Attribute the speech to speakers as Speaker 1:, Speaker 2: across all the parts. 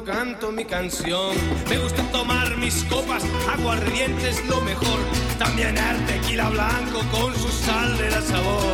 Speaker 1: canto mi canción. Me gusta tomar mis copas, aguardientes lo mejor. También el tequila blanco con su sal de la sabor.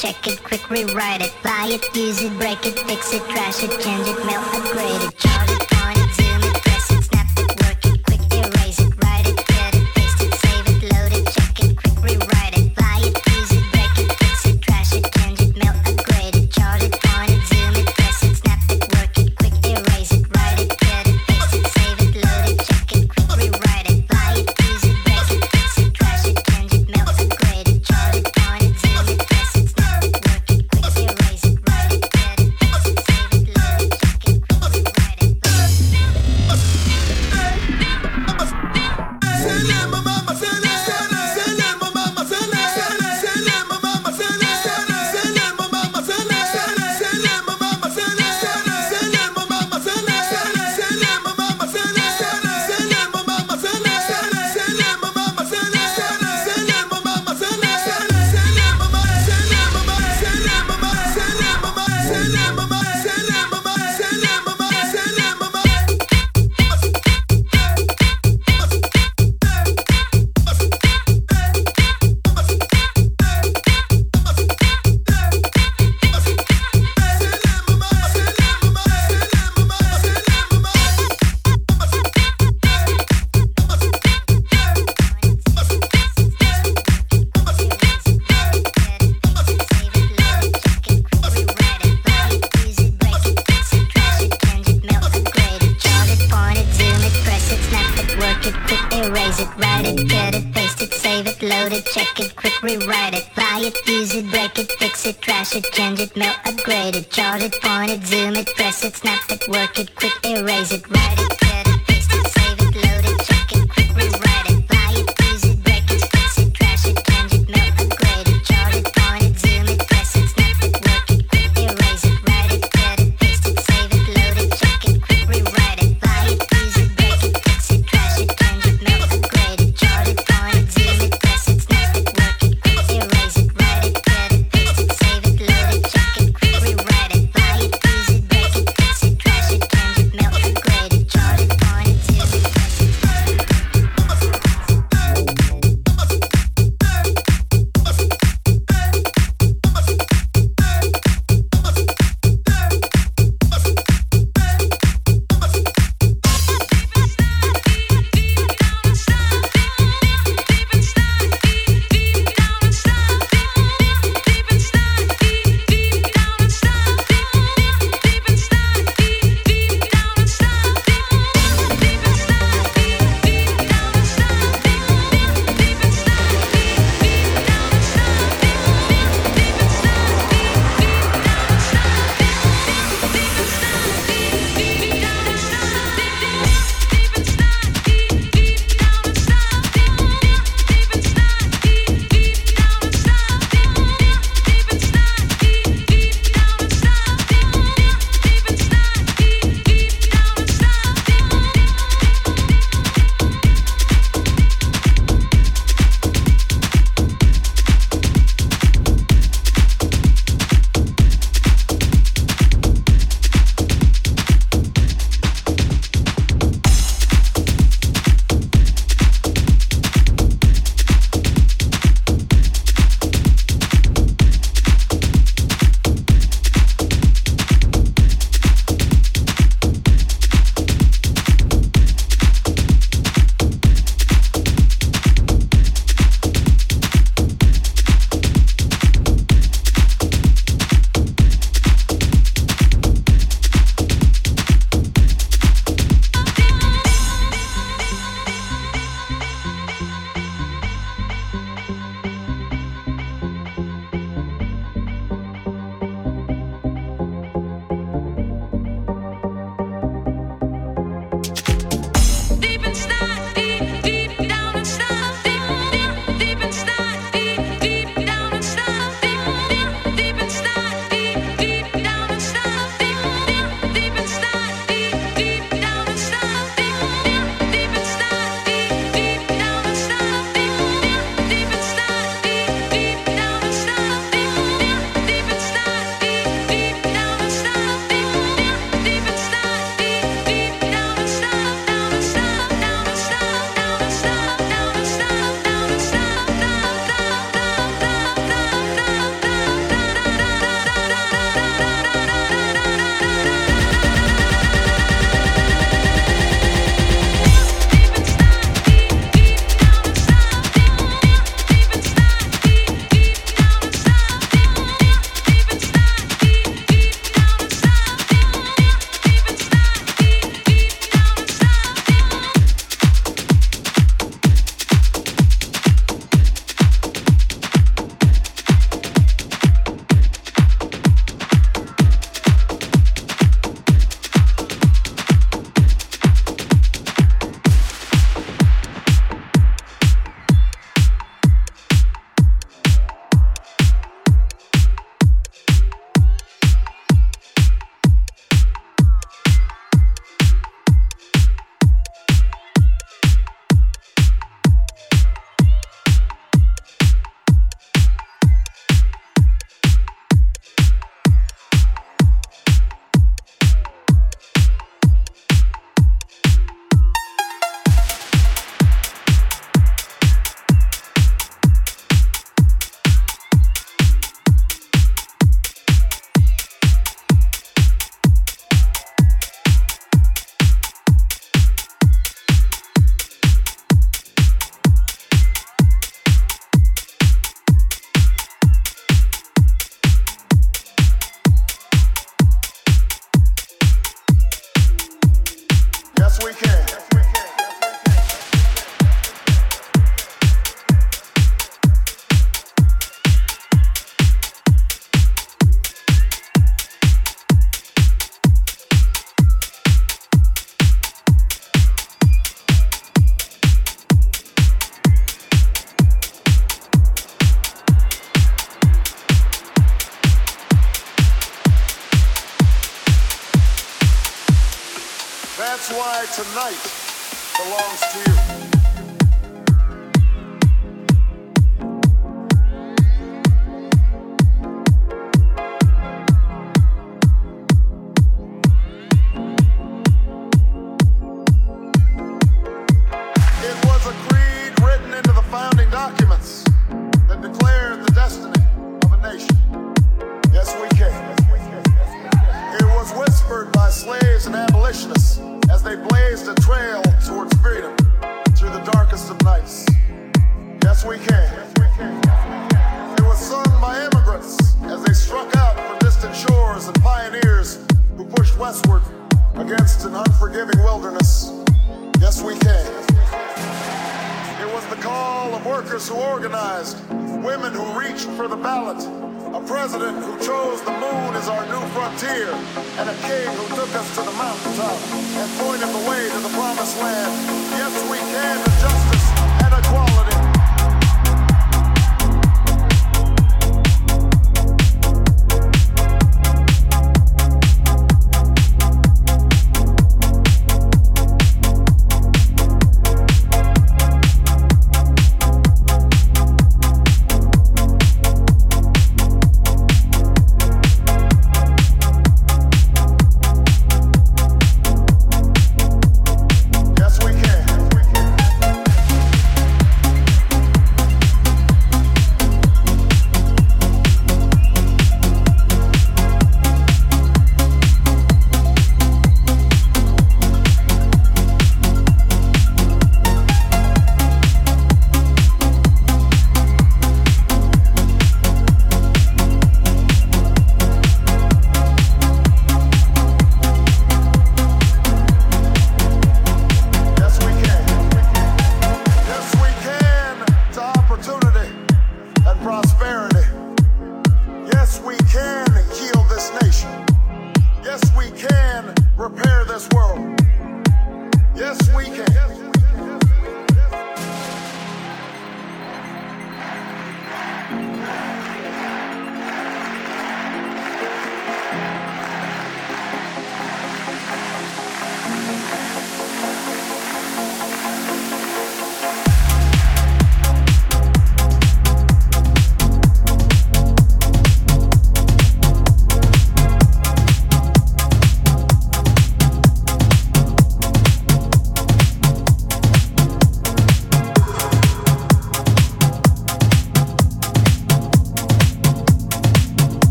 Speaker 2: Check it, quick rewrite it, buy it, use it, break it, fix it, trash it, change it,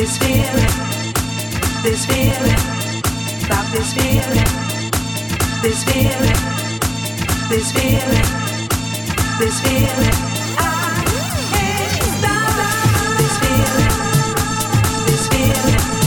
Speaker 3: this feeling, this feeling, about this feeling, this feeling, this feeling, this feeling. Ah, I this feeling, this feeling.